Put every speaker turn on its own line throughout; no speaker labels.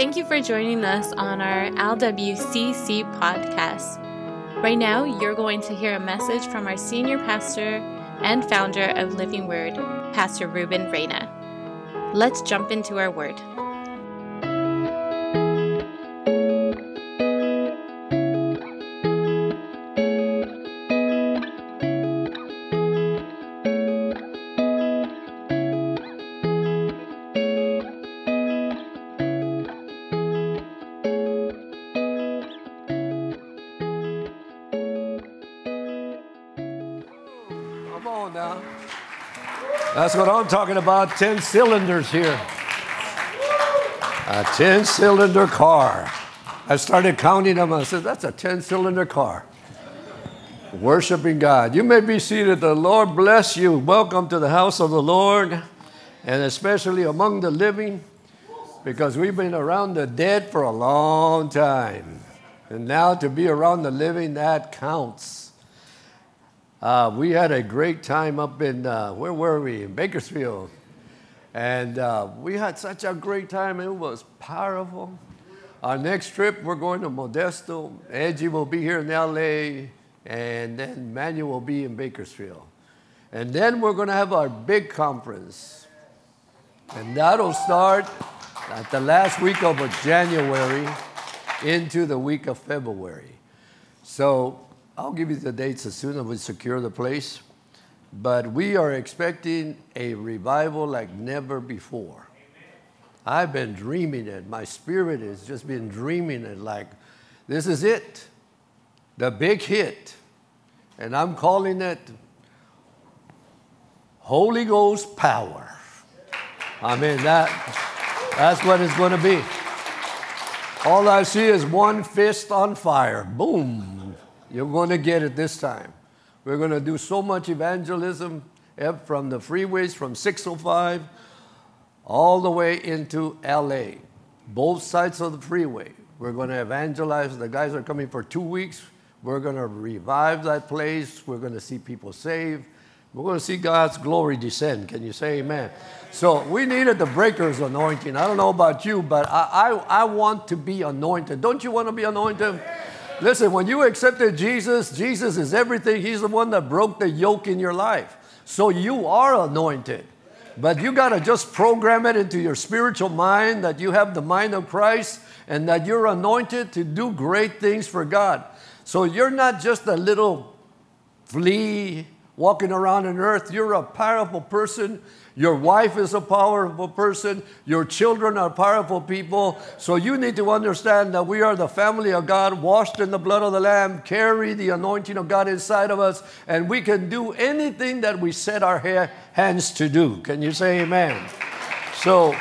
Thank you for joining us on our LWCC podcast. Right now, you're going to hear a message from our senior pastor and founder of Living Word, Pastor Ruben Reyna. Let's jump into our word.
That's what I'm talking about 10 cylinders here. A 10 cylinder car. I started counting them. I said, that's a 10 cylinder car. Worshiping God. You may be seated. The Lord bless you. Welcome to the house of the Lord, and especially among the living, because we've been around the dead for a long time. And now to be around the living, that counts. Uh, we had a great time up in, uh, where were we? In Bakersfield. And uh, we had such a great time. It was powerful. Our next trip, we're going to Modesto. Angie will be here in LA, and then Manuel will be in Bakersfield. And then we're going to have our big conference. And that'll start at the last week of January into the week of February. So I'll give you the dates as soon as we secure the place. But we are expecting a revival like never before. I've been dreaming it. My spirit has just been dreaming it like this is it, the big hit. And I'm calling it Holy Ghost power. I mean, that, that's what it's going to be. All I see is one fist on fire. Boom. You're going to get it this time. We're going to do so much evangelism eh, from the freeways from 605 all the way into LA, both sides of the freeway. We're going to evangelize. The guys are coming for two weeks. We're going to revive that place. We're going to see people saved. We're going to see God's glory descend. Can you say amen? So we needed the breaker's anointing. I don't know about you, but I, I, I want to be anointed. Don't you want to be anointed? Listen, when you accepted Jesus, Jesus is everything. He's the one that broke the yoke in your life. So you are anointed. But you got to just program it into your spiritual mind that you have the mind of Christ and that you're anointed to do great things for God. So you're not just a little flea walking around on earth. You're a powerful person. Your wife is a powerful person. Your children are powerful people. So you need to understand that we are the family of God, washed in the blood of the Lamb, carry the anointing of God inside of us, and we can do anything that we set our ha- hands to do. Can you say amen? So,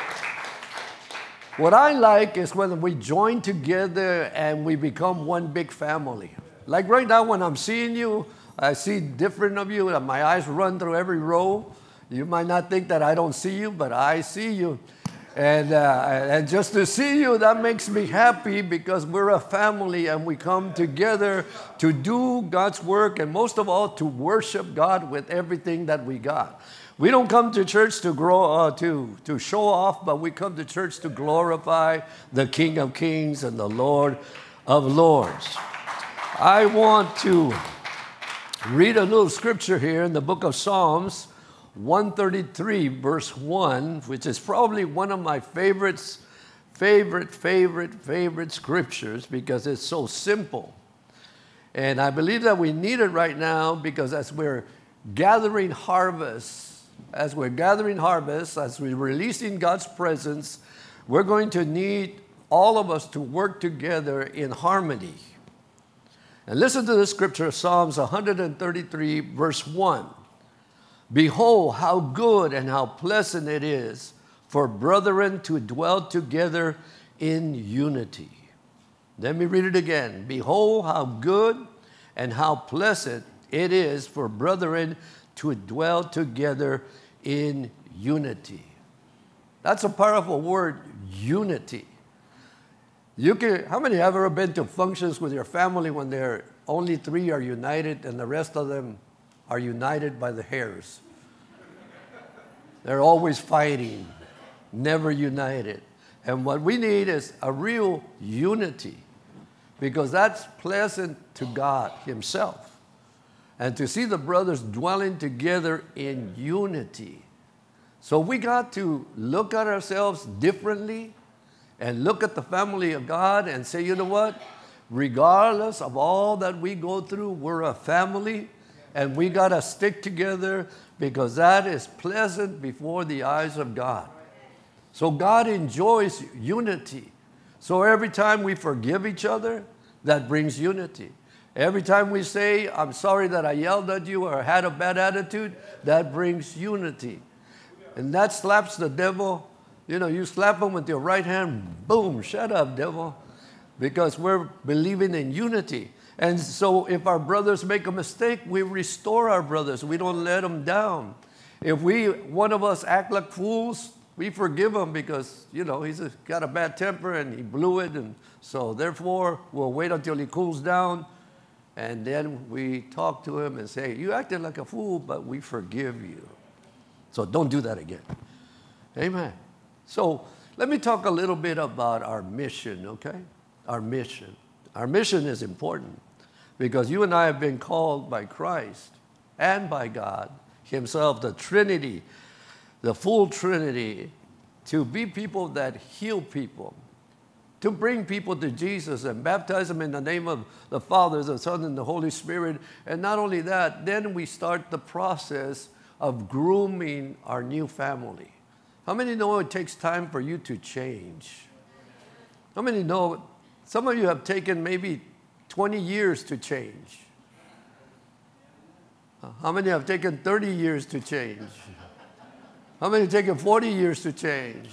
what I like is when we join together and we become one big family. Like right now, when I'm seeing you, I see different of you, and my eyes run through every row. You might not think that I don't see you, but I see you. And, uh, and just to see you, that makes me happy because we're a family and we come together to do God's work and most of all to worship God with everything that we got. We don't come to church to grow uh, to, to show off, but we come to church to glorify the King of Kings and the Lord of Lords. I want to read a little scripture here in the book of Psalms 133, verse 1, which is probably one of my favorites, favorite, favorite, favorite scriptures because it's so simple. And I believe that we need it right now because as we're gathering harvest, as we're gathering harvest, as we're releasing God's presence, we're going to need all of us to work together in harmony. And listen to the scripture, Psalms 133, verse 1. Behold, how good and how pleasant it is for brethren to dwell together in unity. Let me read it again. Behold, how good and how pleasant it is for brethren to dwell together in unity. That's a powerful word, unity. You can, how many have ever been to functions with your family when they're only three are united and the rest of them are united by the hairs? They're always fighting, never united. And what we need is a real unity because that's pleasant to God Himself. And to see the brothers dwelling together in unity. So we got to look at ourselves differently and look at the family of God and say, you know what? Regardless of all that we go through, we're a family and we got to stick together because that is pleasant before the eyes of God. So God enjoys unity. So every time we forgive each other, that brings unity. Every time we say, I'm sorry that I yelled at you or had a bad attitude, that brings unity. And that slaps the devil. You know, you slap him with your right hand, boom, shut up, devil. Because we're believing in unity. And so if our brothers make a mistake, we restore our brothers. We don't let them down. If we, one of us act like fools, we forgive him because, you know, he's got a bad temper and he blew it. And so, therefore, we'll wait until he cools down and then we talk to him and say, You acted like a fool, but we forgive you. So, don't do that again. Amen. So, let me talk a little bit about our mission, okay? Our mission. Our mission is important because you and I have been called by Christ and by God Himself, the Trinity the full Trinity, to be people that heal people, to bring people to Jesus and baptize them in the name of the Father, the Son, and the Holy Spirit. And not only that, then we start the process of grooming our new family. How many know it takes time for you to change? How many know some of you have taken maybe 20 years to change? Uh, how many have taken 30 years to change? How many taken 40 years to change?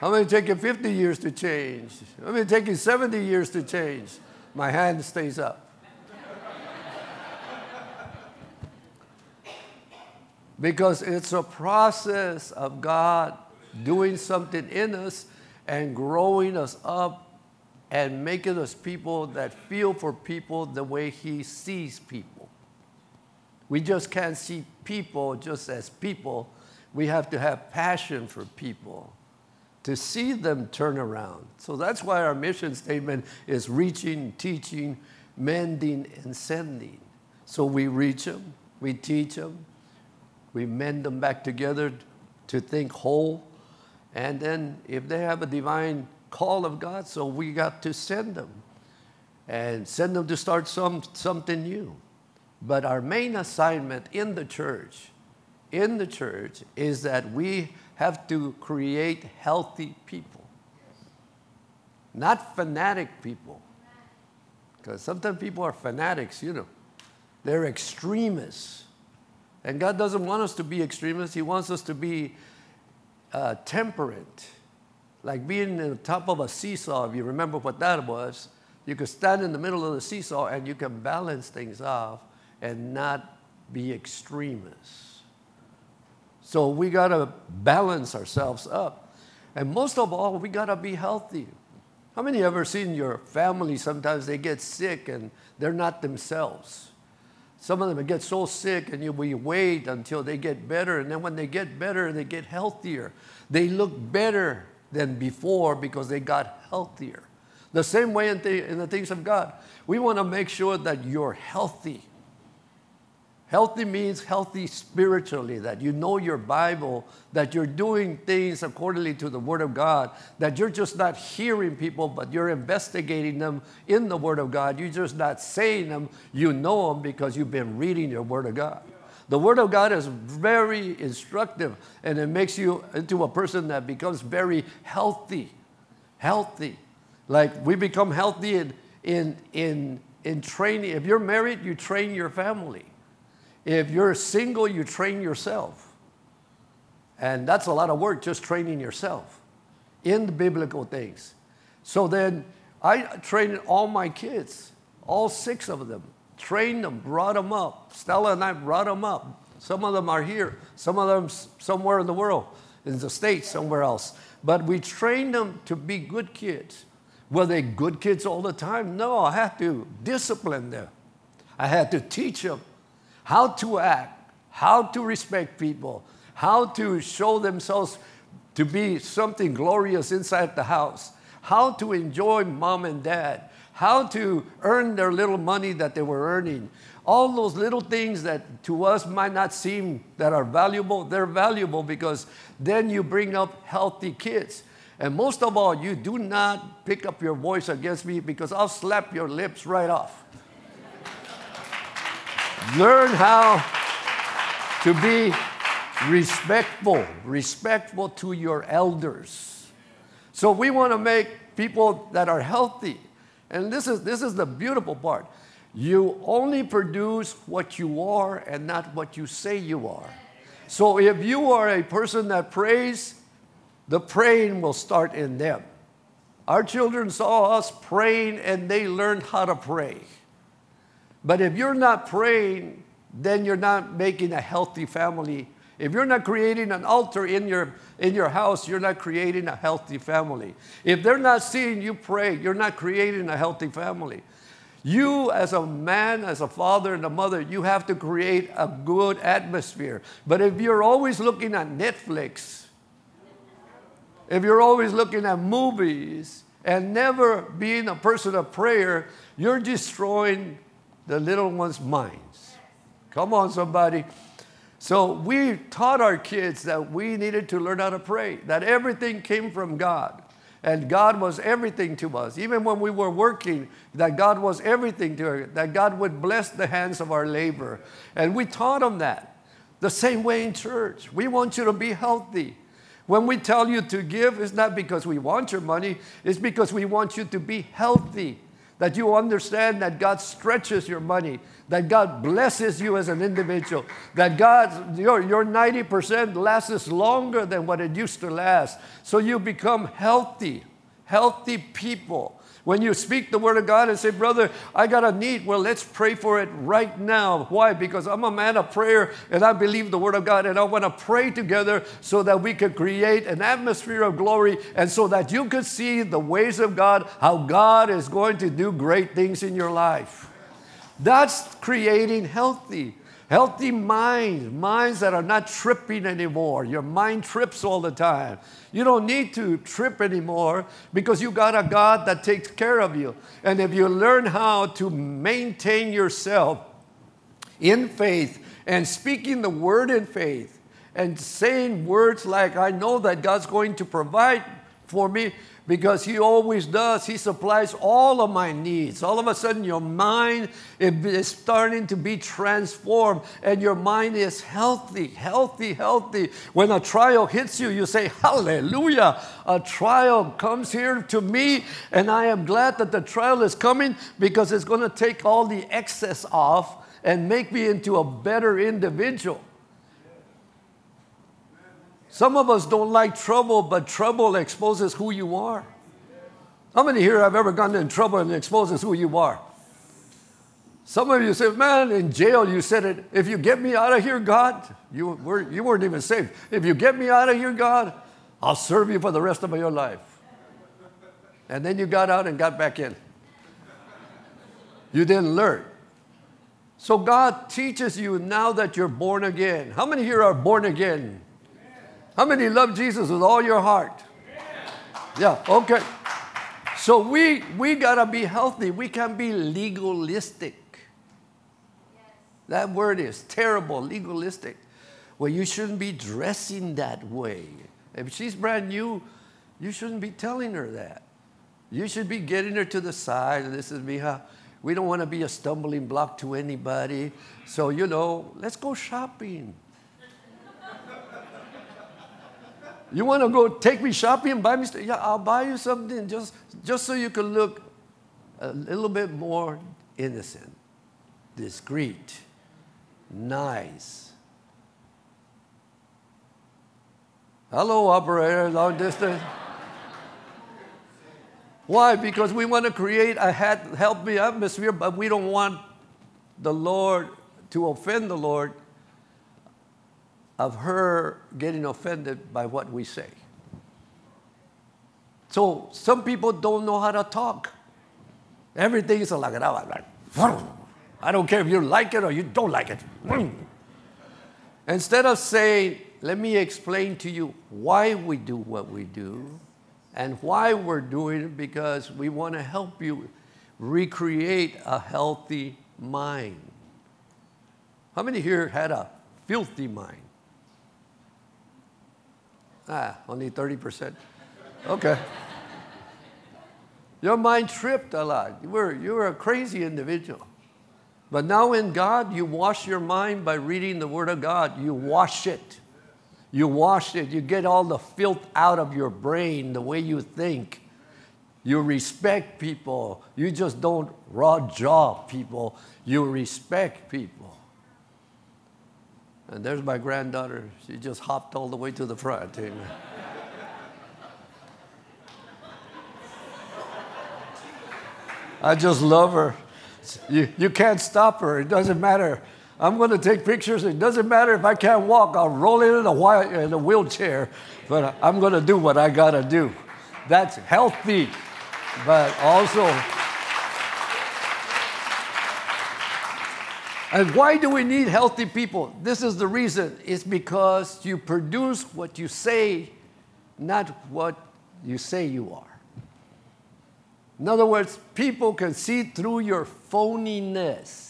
How many taken 50 years to change? How many taking 70 years to change? My hand stays up. because it's a process of God doing something in us and growing us up and making us people that feel for people the way He sees people. We just can't see people just as people we have to have passion for people to see them turn around. So that's why our mission statement is reaching, teaching, mending, and sending. So we reach them, we teach them, we mend them back together to think whole. And then if they have a divine call of God, so we got to send them and send them to start some, something new. But our main assignment in the church in the church is that we have to create healthy people, not fanatic people. Because sometimes people are fanatics, you know, they're extremists. And God doesn't want us to be extremists, He wants us to be uh, temperate. Like being in the top of a seesaw, if you remember what that was, you could stand in the middle of the seesaw and you can balance things off and not be extremists. So we got to balance ourselves up. And most of all, we got to be healthy. How many ever seen your family sometimes they get sick and they're not themselves? Some of them get so sick and you we wait until they get better and then when they get better they get healthier. They look better than before because they got healthier. The same way in, the, in the things of God. We want to make sure that you're healthy. Healthy means healthy spiritually, that you know your Bible, that you're doing things accordingly to the Word of God, that you're just not hearing people, but you're investigating them in the Word of God. You're just not saying them, you know them because you've been reading your Word of God. The Word of God is very instructive and it makes you into a person that becomes very healthy. Healthy. Like we become healthy in, in, in, in training. If you're married, you train your family. If you're single, you train yourself. And that's a lot of work, just training yourself in the biblical things. So then I trained all my kids, all six of them, trained them, brought them up. Stella and I brought them up. Some of them are here, some of them somewhere in the world, in the States, somewhere else. But we trained them to be good kids. Were they good kids all the time? No, I had to discipline them. I had to teach them how to act, how to respect people, how to show themselves to be something glorious inside the house, how to enjoy mom and dad, how to earn their little money that they were earning. All those little things that to us might not seem that are valuable, they're valuable because then you bring up healthy kids. And most of all, you do not pick up your voice against me because I'll slap your lips right off. Learn how to be respectful, respectful to your elders. So we want to make people that are healthy. And this is, this is the beautiful part. You only produce what you are and not what you say you are. So if you are a person that prays, the praying will start in them. Our children saw us praying and they learned how to pray. But if you're not praying, then you're not making a healthy family. If you're not creating an altar in your, in your house, you're not creating a healthy family. If they're not seeing you pray, you're not creating a healthy family. You, as a man, as a father and a mother, you have to create a good atmosphere. But if you're always looking at Netflix, if you're always looking at movies and never being a person of prayer, you're destroying the little ones' minds. Come on, somebody. So we taught our kids that we needed to learn how to pray, that everything came from God. And God was everything to us. Even when we were working, that God was everything to us, that God would bless the hands of our labor. And we taught them that. The same way in church. We want you to be healthy. When we tell you to give, it's not because we want your money, it's because we want you to be healthy. That you understand that God stretches your money, that God blesses you as an individual, that God, your, your 90% lasts longer than what it used to last. So you become healthy, healthy people. When you speak the word of God and say, Brother, I got a need, well, let's pray for it right now. Why? Because I'm a man of prayer and I believe the word of God and I want to pray together so that we could create an atmosphere of glory and so that you could see the ways of God, how God is going to do great things in your life. That's creating healthy. Healthy minds, minds that are not tripping anymore. Your mind trips all the time. You don't need to trip anymore because you got a God that takes care of you. And if you learn how to maintain yourself in faith and speaking the word in faith and saying words like, I know that God's going to provide for me, because He always does. He supplies all of my needs. All of a sudden, your mind is starting to be transformed, and your mind is healthy, healthy, healthy. When a trial hits you, you say, Hallelujah! A trial comes here to me, and I am glad that the trial is coming because it's going to take all the excess off and make me into a better individual. Some of us don't like trouble, but trouble exposes who you are. How many here have ever gotten in trouble and exposes who you are? Some of you say, man, in jail you said it, if you get me out of here, God, you, were, you weren't even saved. If you get me out of here, God, I'll serve you for the rest of your life. And then you got out and got back in. You didn't learn. So God teaches you now that you're born again. How many here are born again? How many love Jesus with all your heart? Yeah, okay. So we we gotta be healthy. We can't be legalistic. That word is terrible, legalistic. Well, you shouldn't be dressing that way. If she's brand new, you shouldn't be telling her that. You should be getting her to the side. This is me, how we don't want to be a stumbling block to anybody. So, you know, let's go shopping. You want to go take me shopping and buy me stuff? Yeah, I'll buy you something just, just so you can look a little bit more innocent, discreet, nice. Hello, operator, long distance. Why? Because we want to create a healthy atmosphere, but we don't want the Lord to offend the Lord of her getting offended by what we say. So some people don't know how to talk. Everything is a like, I don't care if you like it or you don't like it. Instead of saying, let me explain to you why we do what we do and why we're doing it because we want to help you recreate a healthy mind. How many here had a filthy mind? Ah, only 30%. Okay. Your mind tripped a lot. You were, you were a crazy individual. But now in God, you wash your mind by reading the Word of God. You wash it. You wash it. You get all the filth out of your brain, the way you think. You respect people. You just don't raw jaw people. You respect people. And there's my granddaughter. She just hopped all the way to the front. Amen. I just love her. You, you can't stop her. It doesn't matter. I'm going to take pictures. It doesn't matter if I can't walk. I'll roll in a, in a wheelchair, but I'm going to do what I got to do. That's healthy, but also. And why do we need healthy people? This is the reason. It's because you produce what you say, not what you say you are. In other words, people can see through your phoniness.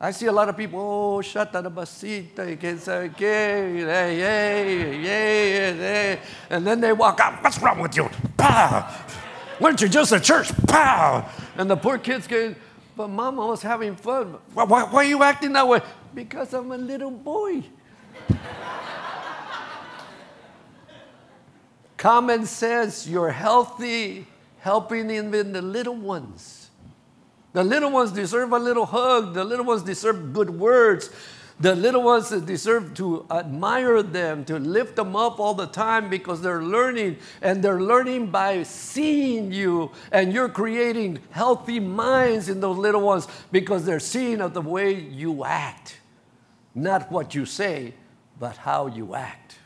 I see a lot of people, oh, shata da basita, que say, okay, yay, yay, and then they walk out, what's wrong with you? Pow! Weren't you just at church? Pow! And the poor kids going, but mama was having fun. Why, why, why are you acting that way? Because I'm a little boy. Common sense, you're healthy, helping even the little ones. The little ones deserve a little hug. The little ones deserve good words. The little ones deserve to admire them, to lift them up all the time because they're learning and they're learning by seeing you and you're creating healthy minds in those little ones because they're seeing of the way you act. Not what you say, but how you act.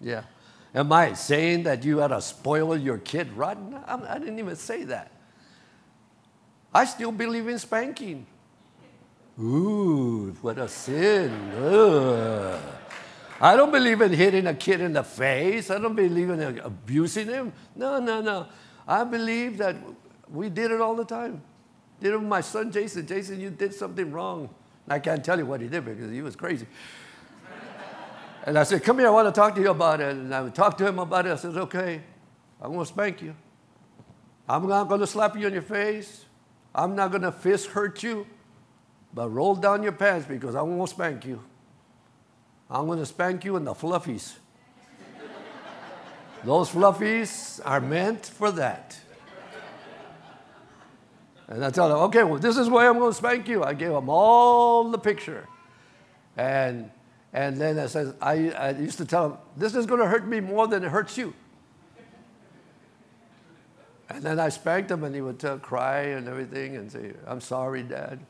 Yeah. Am I saying that you ought to spoil your kid rotten? I didn't even say that. I still believe in spanking. Ooh, what a sin. Ugh. I don't believe in hitting a kid in the face. I don't believe in abusing him. No, no, no. I believe that we did it all the time. Did it with my son Jason. Jason, you did something wrong. I can't tell you what he did because he was crazy. And I said, Come here, I want to talk to you about it. And I talked to him about it. I said, Okay, I'm going to spank you. I'm not going to slap you in your face. I'm not going to fist hurt you. But roll down your pants because I'm going to spank you. I'm going to spank you in the fluffies. Those fluffies are meant for that. And I tell them, okay, well, this is why I'm going to spank you. I gave them all the picture. And and then I said, I, I used to tell them, this is going to hurt me more than it hurts you. And then I spanked him, and he would tell, cry and everything and say, I'm sorry, Dad,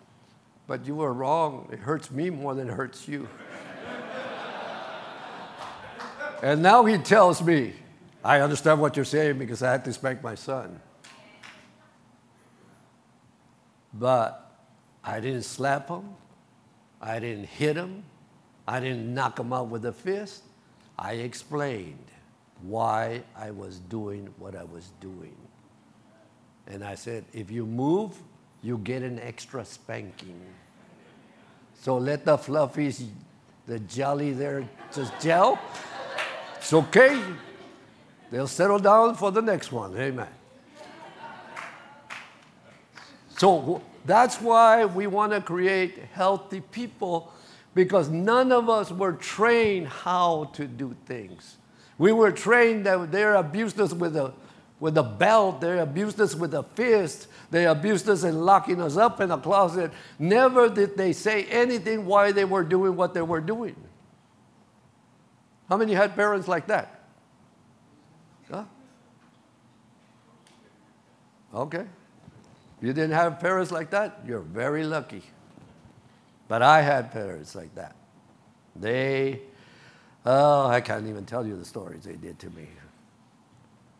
but you were wrong. It hurts me more than it hurts you. and now he tells me, I understand what you're saying because I had to spank my son. But I didn't slap him, I didn't hit him, I didn't knock him out with a fist. I explained why I was doing what I was doing. And I said, if you move, you get an extra spanking. So let the fluffies, the jelly there, just gel. It's okay. They'll settle down for the next one. Amen. So that's why we want to create healthy people because none of us were trained how to do things. We were trained that they abused us with a, with a belt, they abused us with a fist, they abused us in locking us up in a closet. Never did they say anything why they were doing what they were doing. How many had parents like that? Huh? Okay. You didn't have parents like that? You're very lucky. But I had parents like that. They, oh, I can't even tell you the stories they did to me.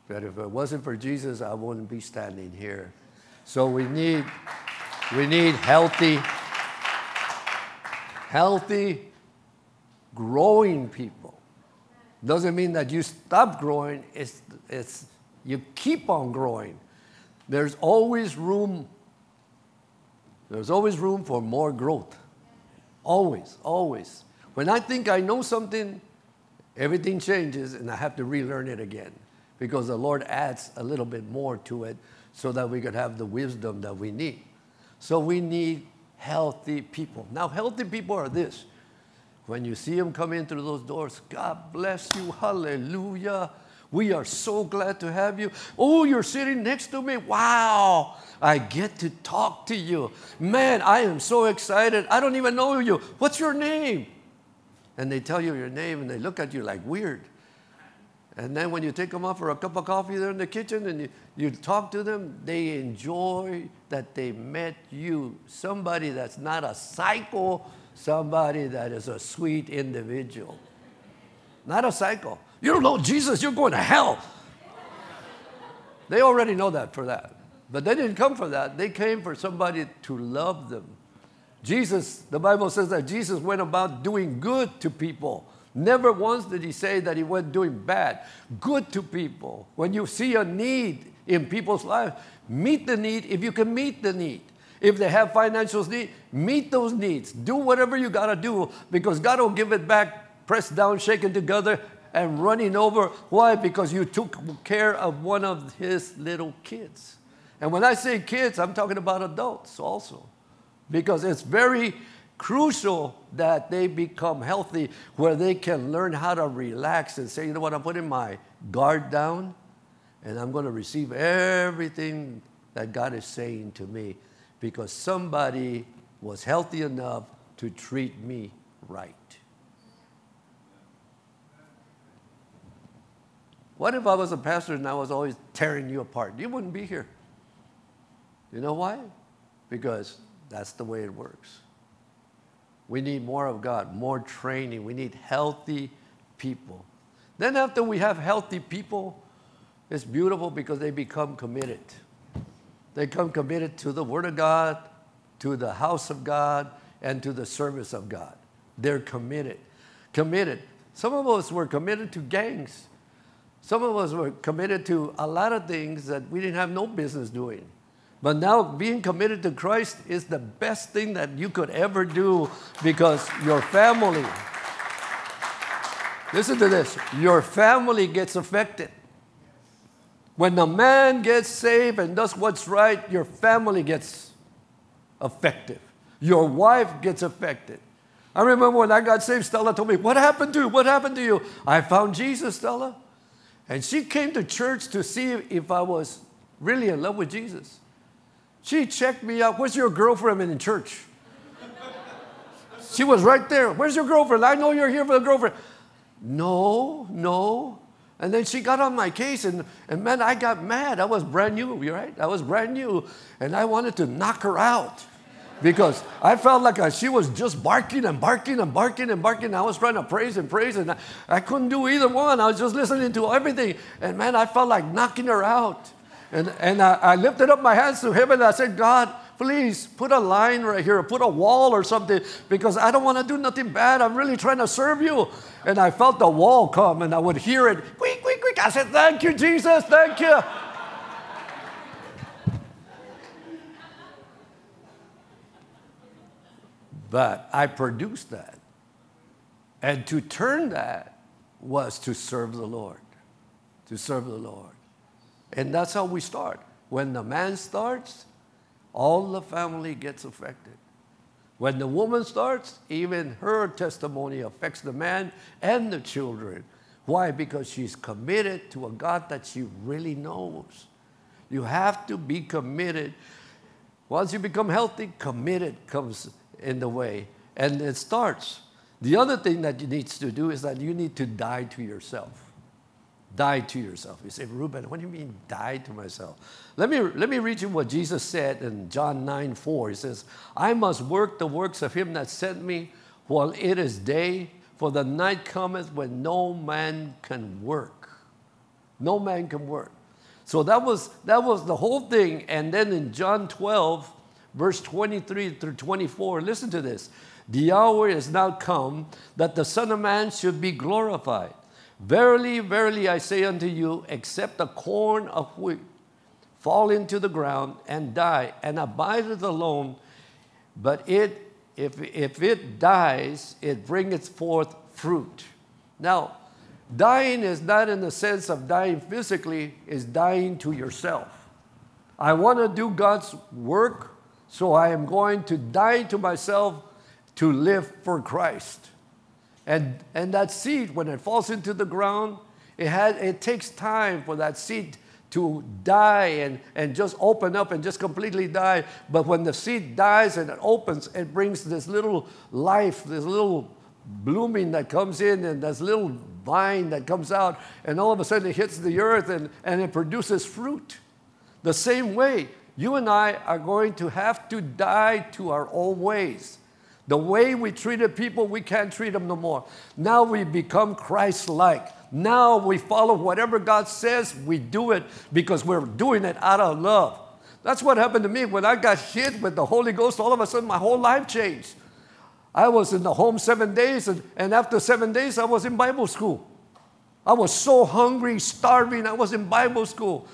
But if it wasn't for Jesus, I wouldn't be standing here. So we need, we need healthy, healthy, growing people. Doesn't mean that you stop growing, it's, it's you keep on growing. There's always room. There's always room for more growth. Always, always. When I think I know something, everything changes and I have to relearn it again because the Lord adds a little bit more to it so that we could have the wisdom that we need. So we need healthy people. Now, healthy people are this. When you see them come in through those doors, God bless you, hallelujah. We are so glad to have you. Oh, you're sitting next to me. Wow, I get to talk to you. Man, I am so excited. I don't even know you. What's your name? And they tell you your name and they look at you like weird. And then when you take them out for a cup of coffee there in the kitchen and you, you talk to them, they enjoy that they met you. Somebody that's not a psycho, somebody that is a sweet individual. Not a psycho. You don't know Jesus, you're going to hell. They already know that for that. But they didn't come for that. They came for somebody to love them. Jesus, the Bible says that Jesus went about doing good to people Never once did he say that he went doing bad. Good to people. When you see a need in people's lives, meet the need if you can meet the need. If they have financial need, meet those needs. Do whatever you got to do because God will give it back, pressed down, shaken together, and running over. Why? Because you took care of one of his little kids. And when I say kids, I'm talking about adults also. Because it's very crucial that they become healthy where they can learn how to relax and say, you know what, I'm putting my guard down and I'm going to receive everything that God is saying to me because somebody was healthy enough to treat me right. What if I was a pastor and I was always tearing you apart? You wouldn't be here. You know why? Because that's the way it works. We need more of God, more training. We need healthy people. Then, after we have healthy people, it's beautiful because they become committed. They become committed to the Word of God, to the house of God, and to the service of God. They're committed. Committed. Some of us were committed to gangs. Some of us were committed to a lot of things that we didn't have no business doing. But now being committed to Christ is the best thing that you could ever do because your family, listen to this, your family gets affected. When the man gets saved and does what's right, your family gets affected. Your wife gets affected. I remember when I got saved, Stella told me, What happened to you? What happened to you? I found Jesus, Stella. And she came to church to see if I was really in love with Jesus. She checked me out. Where's your girlfriend in church? She was right there. Where's your girlfriend? I know you're here for the girlfriend. No, no. And then she got on my case, and, and man, I got mad. I was brand new, right? I was brand new, and I wanted to knock her out because I felt like I, she was just barking and barking and barking and barking. I was trying to praise and praise, and I, I couldn't do either one. I was just listening to everything, and man, I felt like knocking her out. And, and I, I lifted up my hands to heaven and I said, God, please put a line right here, put a wall or something, because I don't want to do nothing bad. I'm really trying to serve you. And I felt the wall come and I would hear it. Quick, quick, quick. I said, Thank you, Jesus. Thank you. but I produced that. And to turn that was to serve the Lord. To serve the Lord. And that's how we start. When the man starts, all the family gets affected. When the woman starts, even her testimony affects the man and the children. Why? Because she's committed to a God that she really knows. You have to be committed. Once you become healthy, committed comes in the way. And it starts. The other thing that you need to do is that you need to die to yourself. Die to yourself. You say, Ruben, what do you mean die to myself? Let me, let me read you what Jesus said in John 9 4. He says, I must work the works of him that sent me while it is day, for the night cometh when no man can work. No man can work. So that was, that was the whole thing. And then in John 12, verse 23 through 24, listen to this. The hour is now come that the Son of Man should be glorified. Verily, verily, I say unto you, except a corn of wheat fall into the ground and die, and abideth alone, but it, if, if it dies, it bringeth forth fruit. Now, dying is not in the sense of dying physically, is dying to yourself. I want to do God's work, so I am going to die to myself to live for Christ. And, and that seed, when it falls into the ground, it, has, it takes time for that seed to die and, and just open up and just completely die. But when the seed dies and it opens, it brings this little life, this little blooming that comes in, and this little vine that comes out, and all of a sudden it hits the earth and, and it produces fruit. The same way, you and I are going to have to die to our old ways. The way we treated people, we can't treat them no more. Now we become Christ like. Now we follow whatever God says, we do it because we're doing it out of love. That's what happened to me when I got hit with the Holy Ghost. All of a sudden, my whole life changed. I was in the home seven days, and, and after seven days, I was in Bible school. I was so hungry, starving. I was in Bible school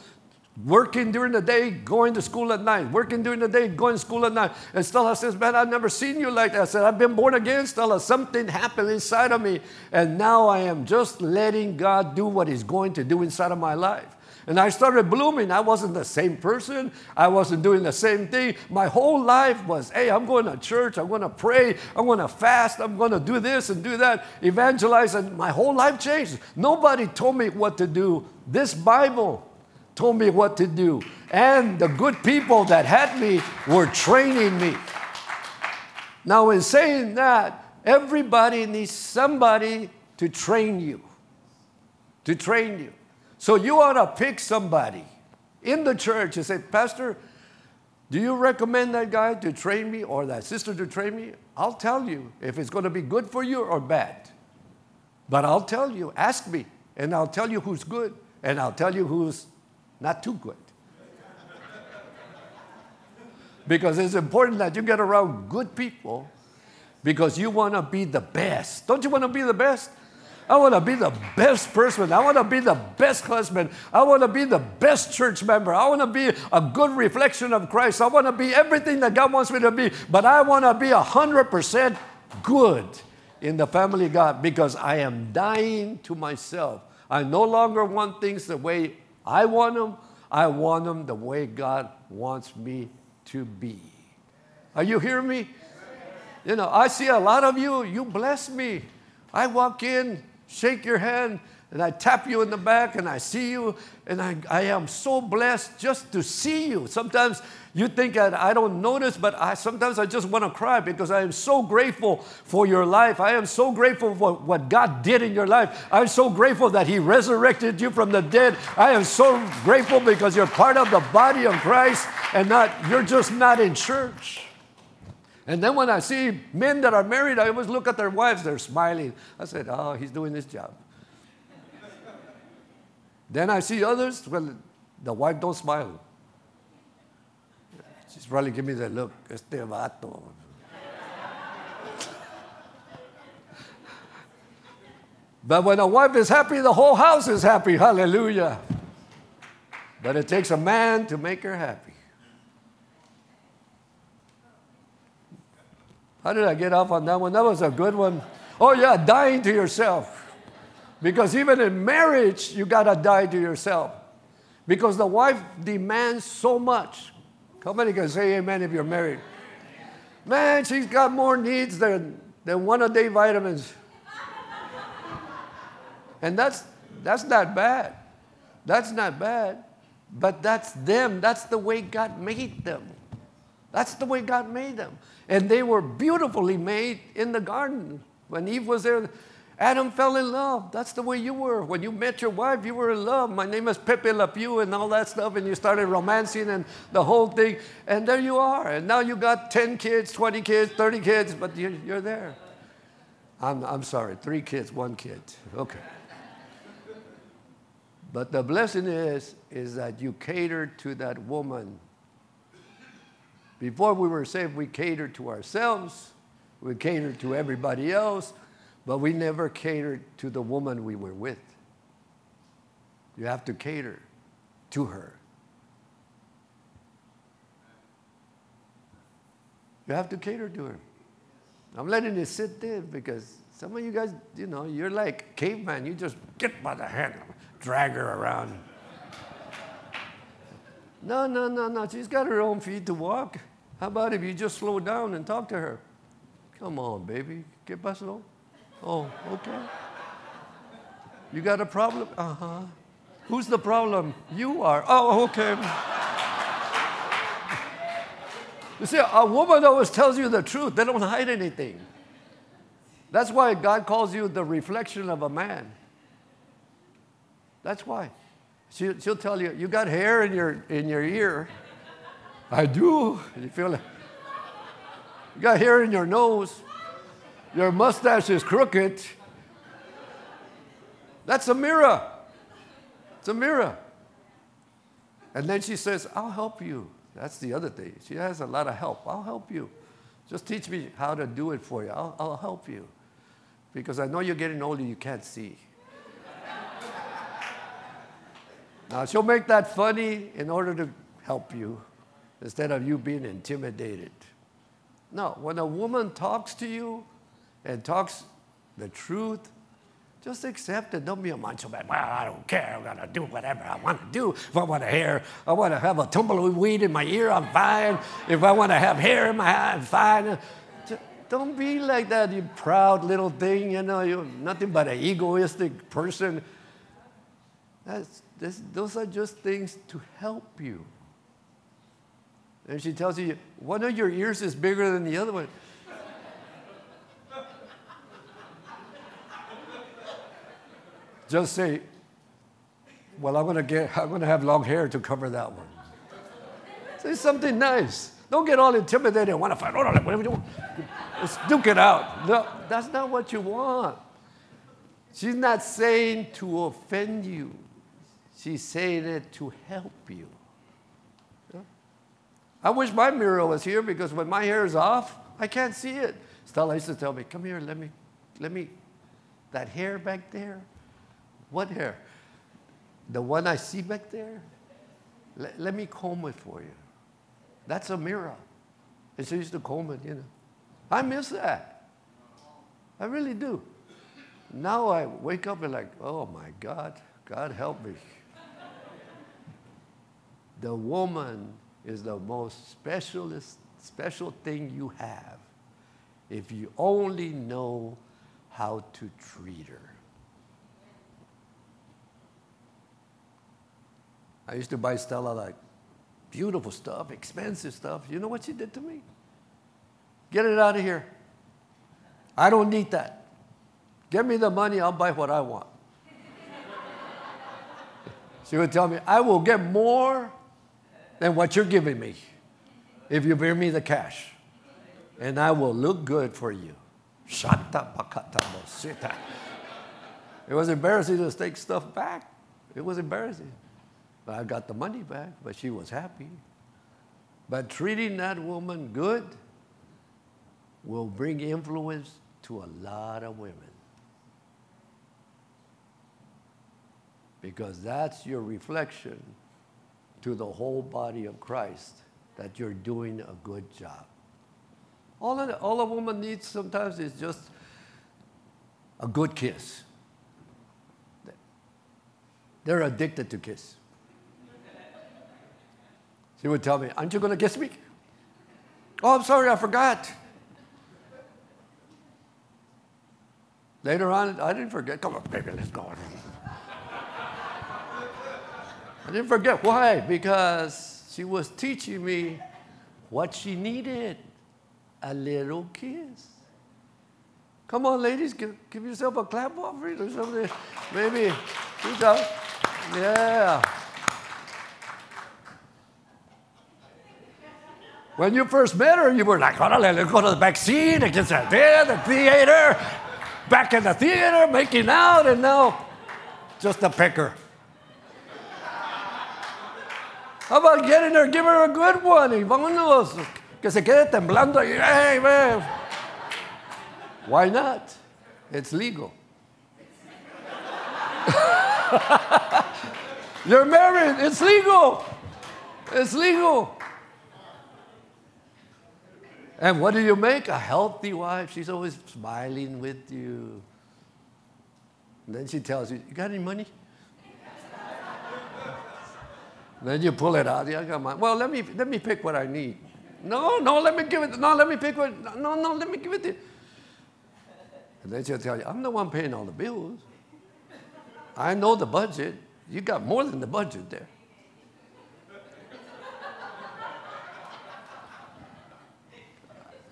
working during the day, going to school at night, working during the day, going to school at night. And Stella says, Man, I've never seen you like that. I said, I've been born again, Stella. Something happened inside of me. And now I am just letting God do what He's going to do inside of my life. And I started blooming. I wasn't the same person. I wasn't doing the same thing. My whole life was, hey, I'm going to church. I'm going to pray. I'm going to fast. I'm going to do this and do that, evangelize. And my whole life changed. Nobody told me what to do. This Bible told me what to do. And the good people that had me were training me. Now, in saying that, everybody needs somebody to train you. To train you. So you ought to pick somebody in the church and say, Pastor, do you recommend that guy to train me or that sister to train me? I'll tell you if it's going to be good for you or bad. But I'll tell you, ask me, and I'll tell you who's good, and I'll tell you who's not too good. because it's important that you get around good people because you want to be the best. Don't you want to be the best? I want to be the best person. I want to be the best husband. I want to be the best church member. I want to be a good reflection of Christ. I want to be everything that God wants me to be. But I want to be 100% good in the family God because I am dying to myself. I no longer want things the way I want them. I want them the way God wants me to be. Are you hearing me? You know, I see a lot of you, you bless me. I walk in, shake your hand, and I tap you in the back and I see you, and I, I am so blessed just to see you. Sometimes you think I, I don't notice, but I, sometimes I just want to cry because I am so grateful for your life. I am so grateful for what God did in your life. I'm so grateful that He resurrected you from the dead. I am so grateful because you're part of the body of Christ and not you're just not in church. And then when I see men that are married, I always look at their wives, they're smiling. I said, Oh, he's doing his job. Then I see others, well, the wife don't smile. She's probably giving me the look, este vato. but when a wife is happy, the whole house is happy. Hallelujah. But it takes a man to make her happy. How did I get off on that one? That was a good one. Oh, yeah, dying to yourself. Because even in marriage, you got to die to yourself. Because the wife demands so much. How many can say amen if you're married? Man, she's got more needs than, than one a day vitamins. And that's, that's not bad. That's not bad. But that's them. That's the way God made them. That's the way God made them. And they were beautifully made in the garden. When Eve was there, Adam fell in love. That's the way you were. When you met your wife, you were in love. My name is Pepe Le Pew and all that stuff, and you started romancing and the whole thing. And there you are. And now you got 10 kids, 20 kids, 30 kids, but you're, there. I'm, I'm sorry, three kids, one kid. Okay. But the blessing is, is that you catered to that woman. Before we were saved, we catered to ourselves. We catered to everybody else, but we never catered to the woman we were with. You have to cater to her. You have to cater to her. I'm letting it sit there because some of you guys, you know, you're like caveman. You just get by the hand, drag her around. No, no, no, no. She's got her own feet to walk. How about if you just slow down and talk to her? Come on, baby. ¿Qué pasó? Oh, okay. You got a problem? Uh huh. Who's the problem? You are. Oh, okay. you see, a woman always tells you the truth, they don't hide anything. That's why God calls you the reflection of a man. That's why. She, she'll tell you, you got hair in your, in your ear. I do. You feel it? You got hair in your nose. Your mustache is crooked. That's a mirror. It's a mirror. And then she says, I'll help you. That's the other thing. She has a lot of help. I'll help you. Just teach me how to do it for you. I'll, I'll help you. Because I know you're getting older, you can't see. now, she'll make that funny in order to help you instead of you being intimidated. No, when a woman talks to you and talks the truth, just accept it. Don't be a macho man. Well, I don't care. I'm gonna do whatever I want to do. If I want to hair, I want to have a tumbleweed in my ear. I'm fine. If I want to have hair in my eye, I'm fine. Don't be like that, you proud little thing. You know, you're nothing but an egoistic person. That's, those are just things to help you. And she tells you, one of your ears is bigger than the other one. Just say, well, I'm gonna get, I'm gonna have long hair to cover that one. Say something nice. Don't get all intimidated and want to fight. Whatever you want. Let's duke it out. No, that's not what you want. She's not saying to offend you. She's saying it to help you. I wish my mirror was here because when my hair is off, I can't see it. Stella used to tell me, come here, let me, let me, that hair back there. What hair? The one I see back there? Let, let me comb it for you. That's a mirror. And she used to comb it, you know. I miss that. I really do. Now I wake up and like, oh my God, God help me. the woman is the most specialist, special thing you have if you only know how to treat her. I used to buy Stella like beautiful stuff, expensive stuff. You know what she did to me? Get it out of here. I don't need that. Give me the money, I'll buy what I want. she would tell me, I will get more than what you're giving me if you bring me the cash. And I will look good for you. It was embarrassing to take stuff back. It was embarrassing. But I got the money back, but she was happy. But treating that woman good will bring influence to a lot of women. Because that's your reflection to the whole body of Christ that you're doing a good job. All all a woman needs sometimes is just a good kiss. They're addicted to kiss. She would tell me, Aren't you going to kiss me? Oh, I'm sorry, I forgot. Later on, I didn't forget. Come on, baby, let's go. I didn't forget. Why? Because she was teaching me what she needed a little kiss. Come on, ladies, give, give yourself a clap offering or something. Maybe. Yeah. When you first met her, you were like, oh, let's go to the back seat against the theater, back in the theater, making out, and now just a picker. How about getting her, give her a good one? Y vámonos. Que se quede temblando. Hey, man. Why not? It's legal. You're married, it's legal. It's legal. And what do you make? A healthy wife. She's always smiling with you. And then she tells you, You got any money? then you pull it out. Yeah, I got money. Well, let me, let me pick what I need. No, no, let me give it. No, let me pick what. No, no, let me give it to you. And then she'll tell you, I'm the one paying all the bills. I know the budget. You got more than the budget there.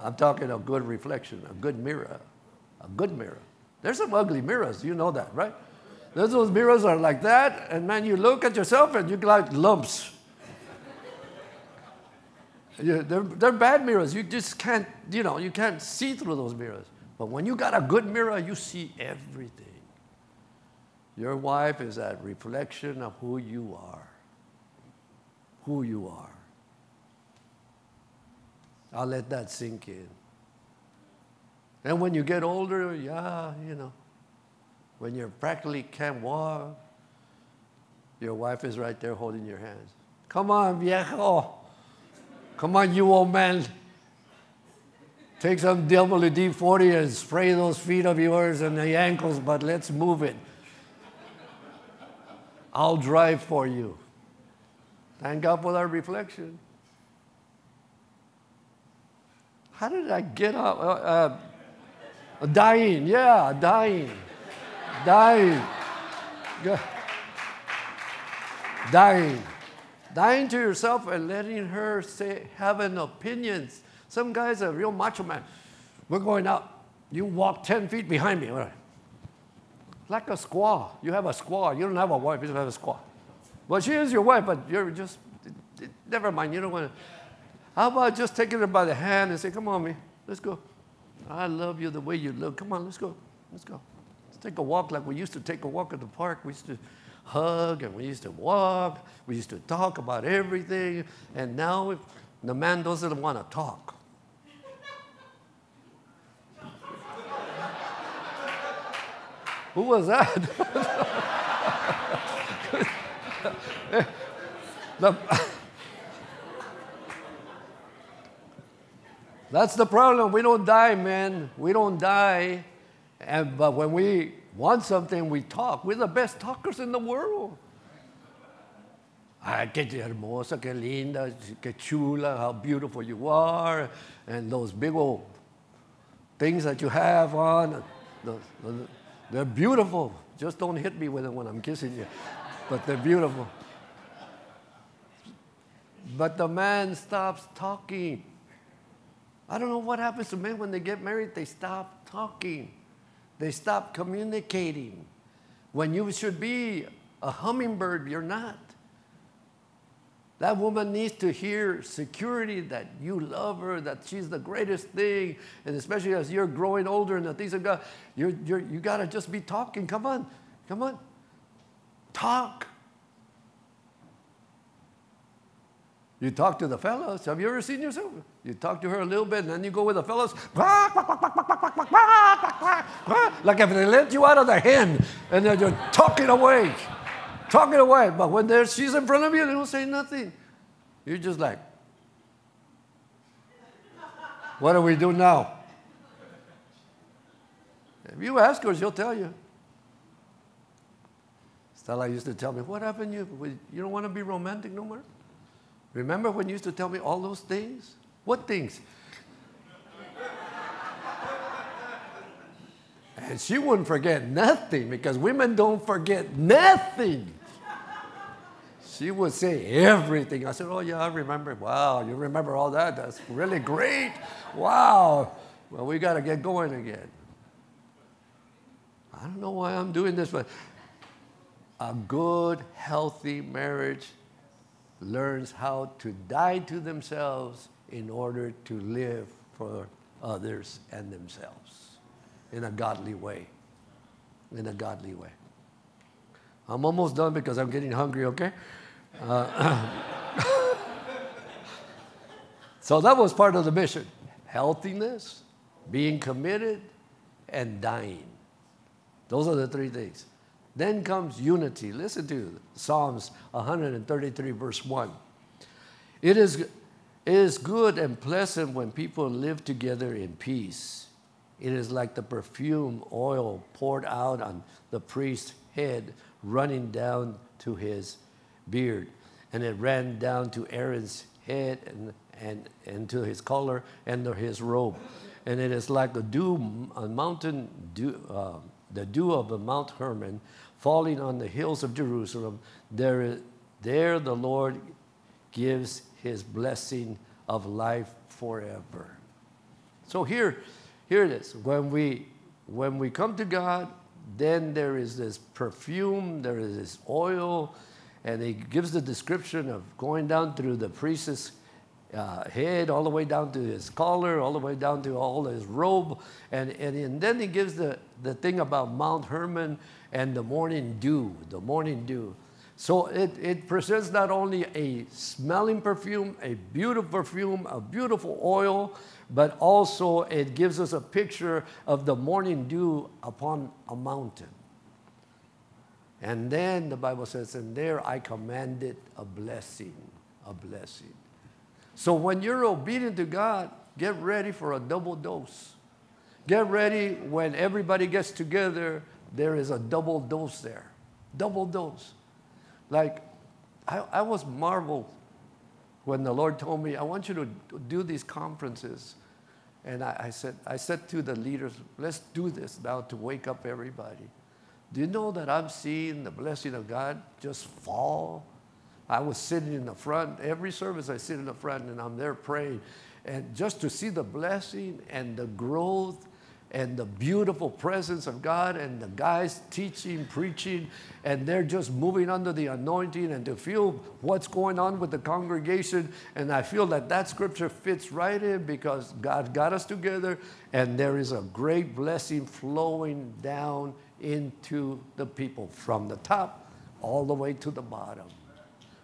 I'm talking a good reflection, a good mirror, a good mirror. There's some ugly mirrors, you know that, right? There's those mirrors are like that, and man, you look at yourself and you like lumps. They're, they're bad mirrors. You just can't, you know, you can't see through those mirrors. But when you got a good mirror, you see everything. Your wife is that reflection of who you are. Who you are. I'll let that sink in. And when you get older, yeah, you know, when you practically can't walk, your wife is right there holding your hands. Come on, viejo. Come on, you old man. Take some WD 40 and spray those feet of yours and the ankles, but let's move it. I'll drive for you. Thank God for that reflection. How did I get up? Uh, uh, dying, yeah, dying. dying. Dying. Dying to yourself and letting her say, have an opinion. Some guy's are real macho man. We're going out. You walk 10 feet behind me. Like a squaw. You have a squaw. You don't have a wife, you just have a squaw. Well, she is your wife, but you're just, never mind. You don't want to. How about just taking her by the hand and say, Come on, me, let's go. I love you the way you look. Come on, let's go. Let's go. Let's take a walk like we used to take a walk at the park. We used to hug and we used to walk. We used to talk about everything. And now the man doesn't want to talk. Who was that? the, that's the problem. We don't die, man. We don't die. And, but when we want something, we talk. We're the best talkers in the world. Ah, Ay, qué hermosa, qué linda, qué chula, how beautiful you are, and those big old things that you have on. The, the, they're beautiful. Just don't hit me with it when I'm kissing you. But they're beautiful. But the man stops talking. I don't know what happens to men when they get married, they stop talking. They stop communicating. When you should be a hummingbird, you're not. That woman needs to hear security that you love her, that she's the greatest thing. And especially as you're growing older and the things of God, you're, you're, you got to just be talking. Come on, come on. Talk. You talk to the fellows. Have you ever seen yourself? You talk to her a little bit, and then you go with the fellows. Like if they let you out of the hen, and then you're talking away talking away. But when she's in front of you, they don't say nothing. You're just like, what do we do now? If you ask her, she'll tell you. Stella used to tell me, What happened? You, you don't want to be romantic no more? Remember when you used to tell me all those things? What things? and she wouldn't forget nothing because women don't forget nothing. She would say everything. I said, Oh, yeah, I remember. Wow, you remember all that? That's really great. Wow. Well, we got to get going again. I don't know why I'm doing this, but a good, healthy marriage learns how to die to themselves in order to live for others and themselves in a godly way. In a godly way. I'm almost done because I'm getting hungry, okay? Uh, so that was part of the mission healthiness, being committed, and dying. Those are the three things. Then comes unity. Listen to Psalms 133, verse 1. It is, it is good and pleasant when people live together in peace. It is like the perfume oil poured out on the priest's head, running down to his beard. And it ran down to Aaron's head and, and, and to his collar and to his robe. And it is like the dew, a mountain dew, uh, the dew of the Mount Hermon falling on the hills of Jerusalem. There, there the Lord gives his blessing of life forever. So here, here it is. When we, when we come to God, then there is this perfume, there is this oil, and he gives the description of going down through the priest's uh, head, all the way down to his collar, all the way down to all his robe. And, and, and then he gives the, the thing about Mount Hermon and the morning dew, the morning dew. So it, it presents not only a smelling perfume, a beautiful perfume, a beautiful oil, but also it gives us a picture of the morning dew upon a mountain. And then the Bible says, and there I commanded a blessing, a blessing. So when you're obedient to God, get ready for a double dose. Get ready when everybody gets together, there is a double dose there. Double dose. Like, I, I was marveled when the Lord told me, I want you to do these conferences. And I, I, said, I said to the leaders, let's do this now to wake up everybody. Do you know that I'm seeing the blessing of God just fall? I was sitting in the front. Every service I sit in the front and I'm there praying. And just to see the blessing and the growth and the beautiful presence of God and the guys teaching, preaching, and they're just moving under the anointing and to feel what's going on with the congregation. And I feel that that scripture fits right in because God got us together and there is a great blessing flowing down into the people from the top all the way to the bottom.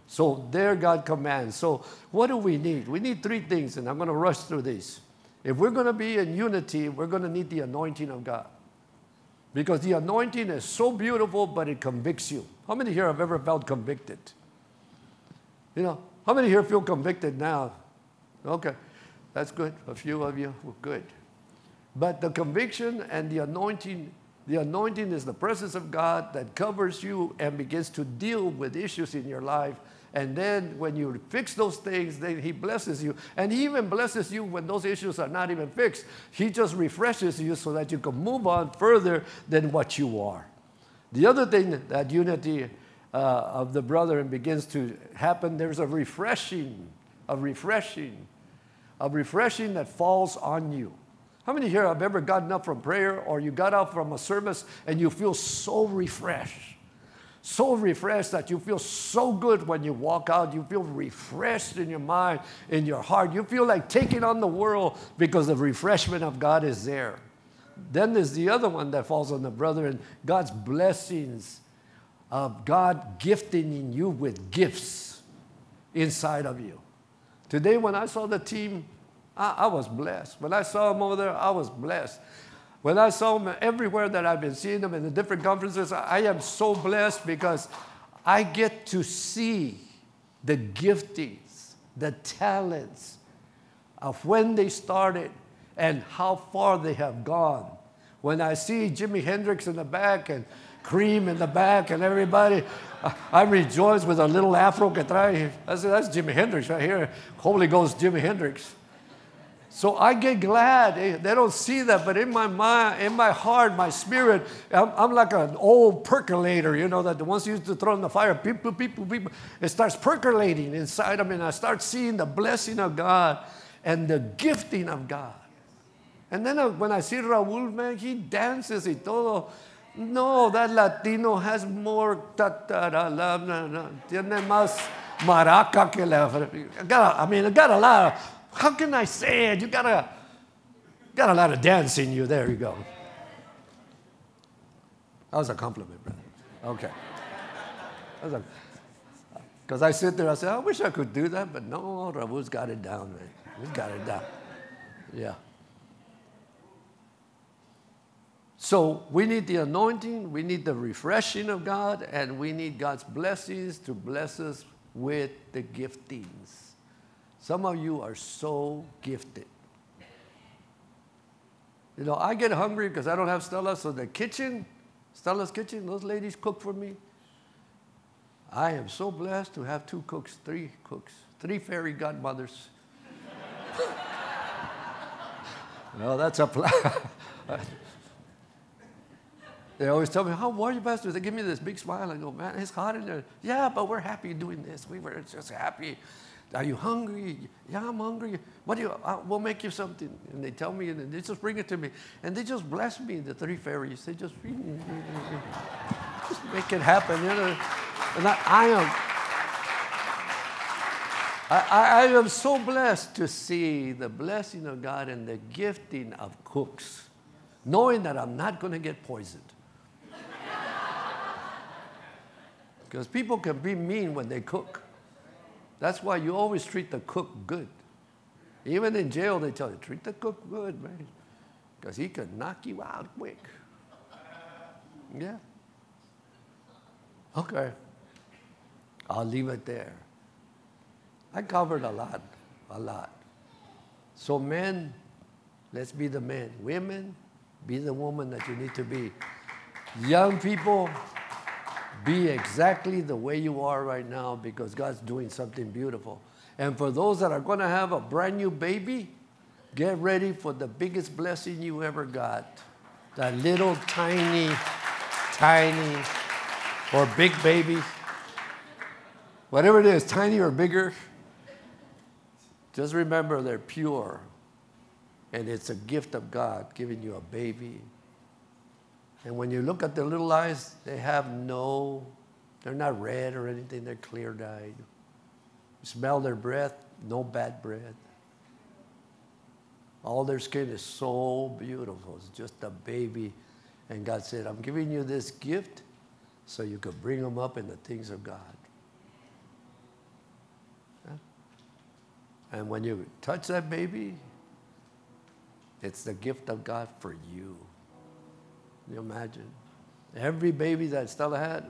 So there God commands. So what do we need? We need three things, and I'm going to rush through these. If we're going to be in unity, we're going to need the anointing of God. Because the anointing is so beautiful, but it convicts you. How many here have ever felt convicted? You know, how many here feel convicted now? Okay, that's good. A few of you, well, good. But the conviction and the anointing, the anointing is the presence of God that covers you and begins to deal with issues in your life and then when you fix those things, then He blesses you. And He even blesses you when those issues are not even fixed. He just refreshes you so that you can move on further than what you are. The other thing that unity uh, of the brethren begins to happen, there's a refreshing, a refreshing, a refreshing that falls on you. How many here have ever gotten up from prayer or you got out from a service and you feel so refreshed? So refreshed that you feel so good when you walk out. You feel refreshed in your mind, in your heart. You feel like taking on the world because the refreshment of God is there. Then there's the other one that falls on the brother and God's blessings of God gifting in you with gifts inside of you. Today, when I saw the team, I, I was blessed. When I saw them over there, I was blessed. When I saw them everywhere that I've been seeing them in the different conferences, I am so blessed because I get to see the giftings, the talents of when they started and how far they have gone. When I see Jimi Hendrix in the back and Cream in the back and everybody, I rejoice with a little afro. I said, that's Jimi Hendrix right here. Holy Ghost Jimi Hendrix. So I get glad. They don't see that, but in my mind, in my heart, my spirit, I'm, I'm like an old percolator, you know, that the ones used to throw in the fire, people, people, people, it starts percolating inside of me, and I start seeing the blessing of God and the gifting of God. And then uh, when I see Raul, man, he dances y todo. No, that Latino has more, ta, ta, da, la, na, na, tiene más maraca que la. I mean, I got a lot of how can I say it? You got a, got a lot of dance in you. There you go. That was a compliment, brother. Okay. Because I sit there, I say, I wish I could do that, but no, Raul's got it down, man. He's got it down. Yeah. So we need the anointing, we need the refreshing of God, and we need God's blessings to bless us with the giftings. Some of you are so gifted. You know, I get hungry because I don't have Stella, so the kitchen, Stella's kitchen, those ladies cook for me. I am so blessed to have two cooks, three cooks, three fairy godmothers. no, that's a plan. they always tell me, How are you, Pastor? They give me this big smile. I go, Man, it's hot in there. Yeah, but we're happy doing this. We were just happy. Are you hungry? Yeah, I'm hungry. What do you? Uh, we'll make you something. And they tell me, and they just bring it to me, and they just bless me. The three fairies, they just, just make it happen. You know, and I, I am. I, I, am so blessed to see the blessing of God and the gifting of cooks, knowing that I'm not going to get poisoned. Because people can be mean when they cook. That's why you always treat the cook good. Even in jail, they tell you, treat the cook good, man, because he could knock you out quick. Yeah. Okay. I'll leave it there. I covered a lot, a lot. So, men, let's be the men. Women, be the woman that you need to be. Young people, be exactly the way you are right now because God's doing something beautiful. And for those that are going to have a brand new baby, get ready for the biggest blessing you ever got. That little tiny, tiny, or big baby, whatever it is, tiny or bigger, just remember they're pure. And it's a gift of God giving you a baby and when you look at their little eyes, they have no, they're not red or anything, they're clear. You smell their breath, no bad breath. All their skin is so beautiful. It's just a baby. And God said, I'm giving you this gift so you could bring them up in the things of God. And when you touch that baby, it's the gift of God for you. You imagine? Every baby that Stella had,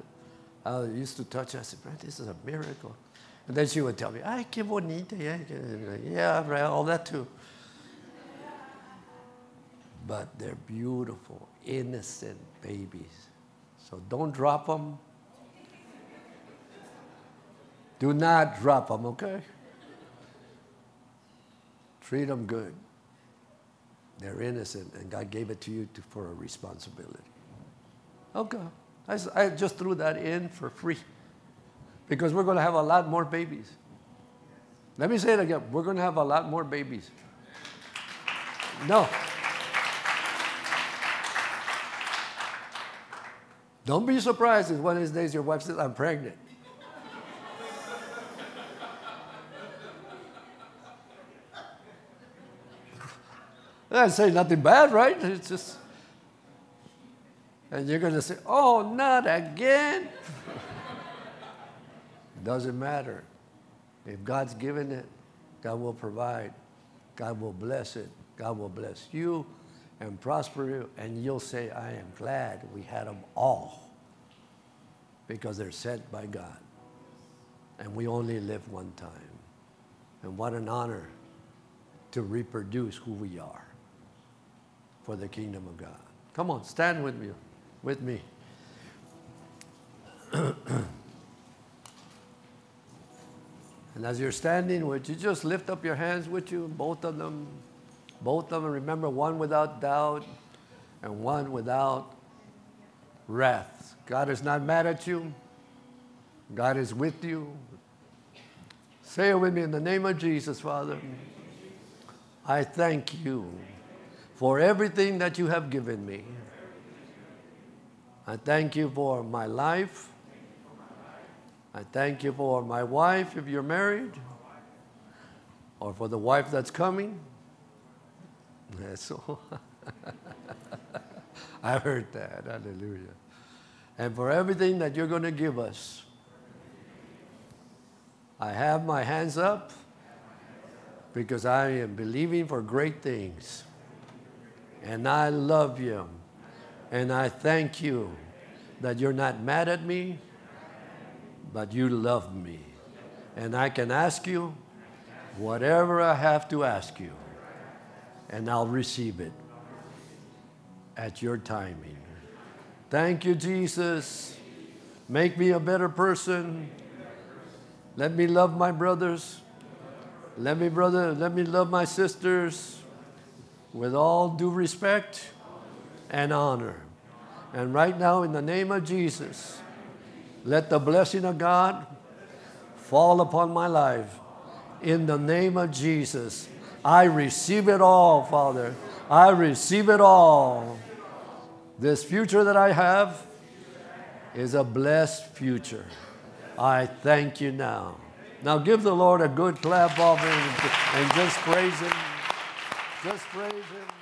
I used to touch her. I said, this is a miracle. And then she would tell me, ay, qué bonita. Yeah, yeah right, all that too. But they're beautiful, innocent babies. So don't drop them. Do not drop them, okay? Treat them good. They're innocent, and God gave it to you to, for a responsibility. Okay. I, I just threw that in for free because we're going to have a lot more babies. Let me say it again. We're going to have a lot more babies. No. Don't be surprised if one of these days your wife says, I'm pregnant. I say nothing bad, right? It's just, and you're going to say, oh, not again. it Doesn't matter. If God's given it, God will provide. God will bless it. God will bless you and prosper you. And you'll say, I am glad we had them all because they're sent by God. And we only live one time. And what an honor to reproduce who we are for the kingdom of God. Come on, stand with me. With me. and as you're standing, would you just lift up your hands with you, both of them? Both of them, remember, one without doubt and one without wrath. God is not mad at you. God is with you. Say it with me in the name of Jesus, Father. I thank you for everything that you have given me. I thank you for my life. I thank you for my wife if you're married, or for the wife that's coming. So I've heard that. Hallelujah. And for everything that you're going to give us. I have my hands up because I am believing for great things and I love you. And I thank you that you're not mad at me, but you love me. And I can ask you whatever I have to ask you, and I'll receive it at your timing. Thank you, Jesus. Make me a better person. Let me love my brothers. Let me, brother, let me love my sisters with all due respect and honor. And right now, in the name of Jesus, let the blessing of God fall upon my life. In the name of Jesus, I receive it all, Father. I receive it all. This future that I have is a blessed future. I thank you now. Now give the Lord a good clap offering and just praise Him. Just praise Him.